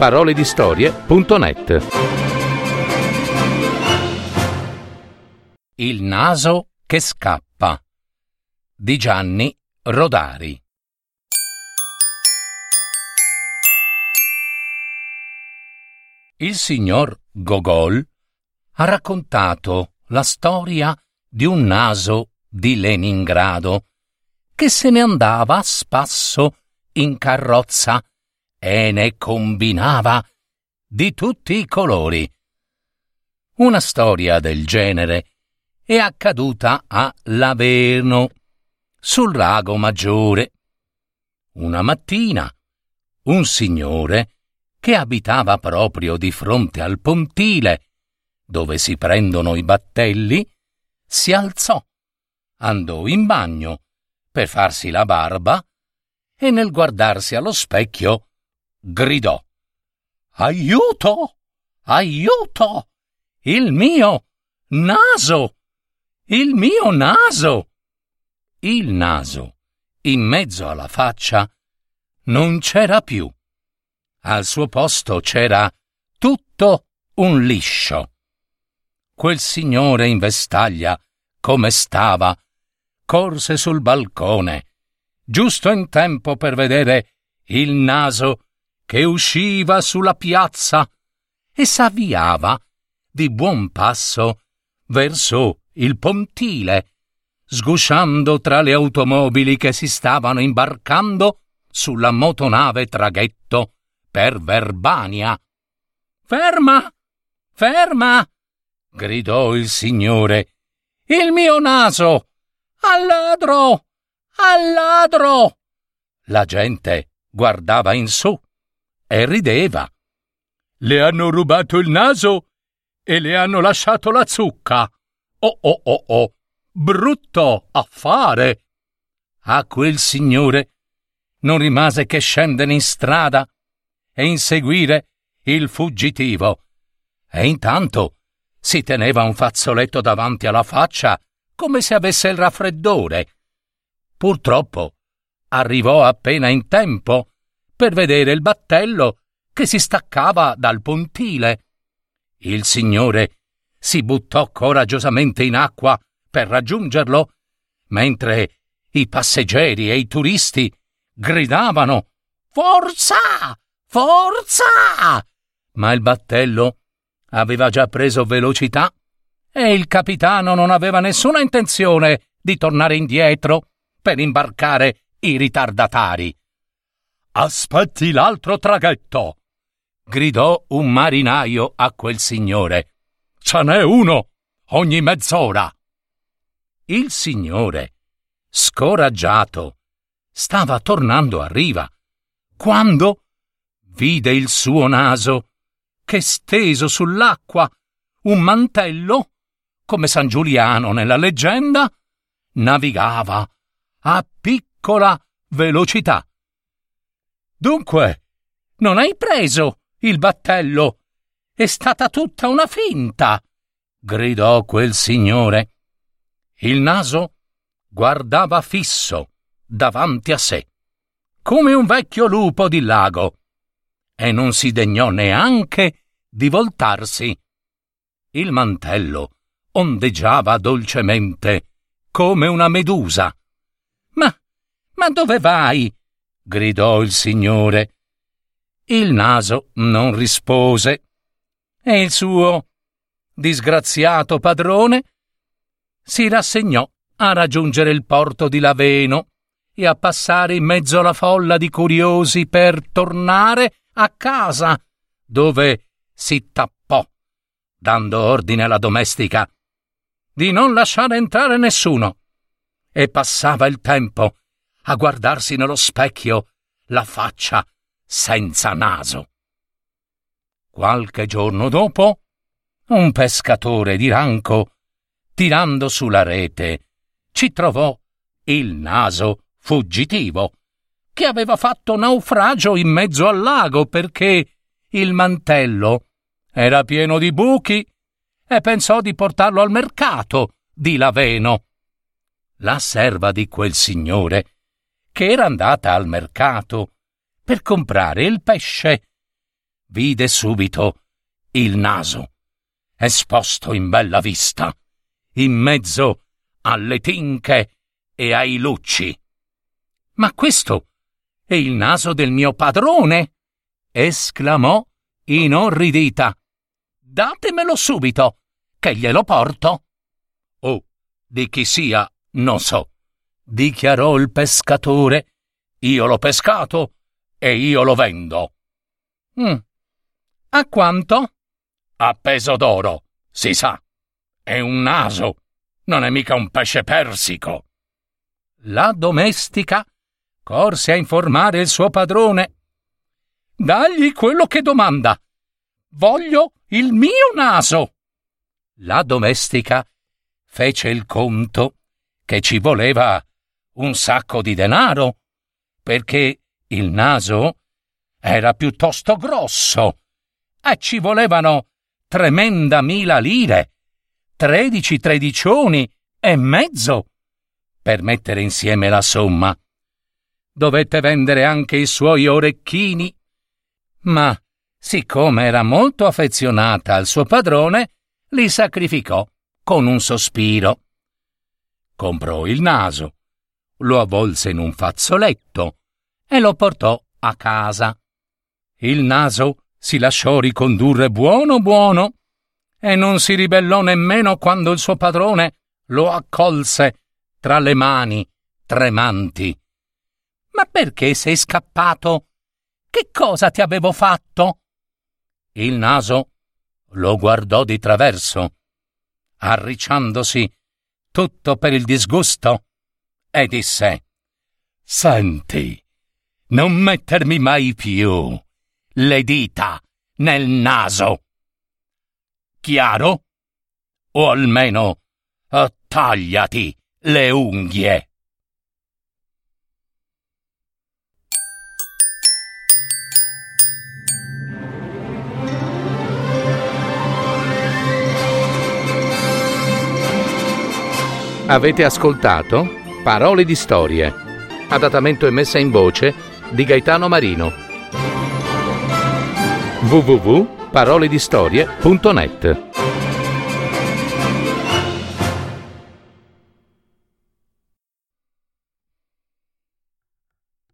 paroledistorie.net Il naso che scappa di Gianni Rodari. Il signor Gogol ha raccontato la storia di un naso di Leningrado che se ne andava a spasso in carrozza e ne combinava di tutti i colori. Una storia del genere è accaduta a Laverno, sul lago Maggiore. Una mattina, un signore che abitava proprio di fronte al pontile, dove si prendono i battelli, si alzò, andò in bagno per farsi la barba e nel guardarsi allo specchio gridò Aiuto! Aiuto! Il mio naso! Il mio naso! Il naso, in mezzo alla faccia, non c'era più. Al suo posto c'era tutto un liscio. Quel signore in vestaglia, come stava, corse sul balcone, giusto in tempo per vedere il naso che usciva sulla piazza e s'avviava di buon passo verso il pontile, sgusciando tra le automobili che si stavano imbarcando sulla motonave traghetto per Verbania. Ferma! Ferma! gridò il signore. Il mio naso! Al ladro! Al ladro! La gente guardava in su e rideva. Le hanno rubato il naso e le hanno lasciato la zucca. Oh oh oh oh! Brutto affare! A quel signore non rimase che scendere in strada e inseguire il fuggitivo. E intanto si teneva un fazzoletto davanti alla faccia come se avesse il raffreddore. Purtroppo arrivò appena in tempo per vedere il battello che si staccava dal pontile. Il signore si buttò coraggiosamente in acqua per raggiungerlo, mentre i passeggeri e i turisti gridavano Forza! Forza! Ma il battello aveva già preso velocità e il capitano non aveva nessuna intenzione di tornare indietro per imbarcare i ritardatari. Aspetti l'altro traghetto! gridò un marinaio a quel signore. Ce n'è uno ogni mezz'ora. Il signore, scoraggiato, stava tornando a riva, quando vide il suo naso che steso sull'acqua un mantello come San Giuliano nella leggenda, navigava a piccola velocità. Dunque, non hai preso il battello? È stata tutta una finta! gridò quel signore. Il naso guardava fisso davanti a sé, come un vecchio lupo di lago, e non si degnò neanche di voltarsi. Il mantello ondeggiava dolcemente, come una medusa. Ma, ma dove vai? Gridò il signore. Il naso non rispose e il suo disgraziato padrone si rassegnò a raggiungere il porto di Laveno e a passare in mezzo alla folla di curiosi per tornare a casa, dove si tappò, dando ordine alla domestica di non lasciare entrare nessuno. E passava il tempo a guardarsi nello specchio la faccia senza naso. Qualche giorno dopo, un pescatore di ranco, tirando sulla rete, ci trovò il naso fuggitivo, che aveva fatto naufragio in mezzo al lago perché il mantello era pieno di buchi e pensò di portarlo al mercato di Laveno. La serva di quel signore, che era andata al mercato per comprare il pesce, vide subito il naso, esposto in bella vista, in mezzo alle tinche e ai lucci. Ma questo è il naso del mio padrone! esclamò inorridita. Datemelo subito, che glielo porto. Oh, di chi sia, non so, dichiarò il pescatore. Io l'ho pescato e io lo vendo. Mm. A quanto? A peso d'oro, si sa. È un naso, non è mica un pesce persico. La domestica corse a informare il suo padrone. Dagli quello che domanda. Voglio il mio naso. La domestica fece il conto che ci voleva un sacco di denaro, perché il naso era piuttosto grosso e ci volevano tremenda mila lire, tredici tredicioni e mezzo per mettere insieme la somma. Dovette vendere anche i suoi orecchini, ma siccome era molto affezionata al suo padrone, li sacrificò con un sospiro. Comprò il naso, lo avvolse in un fazzoletto e lo portò a casa. Il naso si lasciò ricondurre buono buono e non si ribellò nemmeno quando il suo padrone lo accolse tra le mani tremanti. Ma perché sei scappato? Che cosa ti avevo fatto? Il naso lo guardò di traverso, arricciandosi tutto per il disgusto, e disse Senti, non mettermi mai più le dita nel naso. Chiaro? O almeno uh, tagliati le unghie. Avete ascoltato Parole di storie, adattamento e messa in voce di Gaetano Marino. www.paroledistorie.net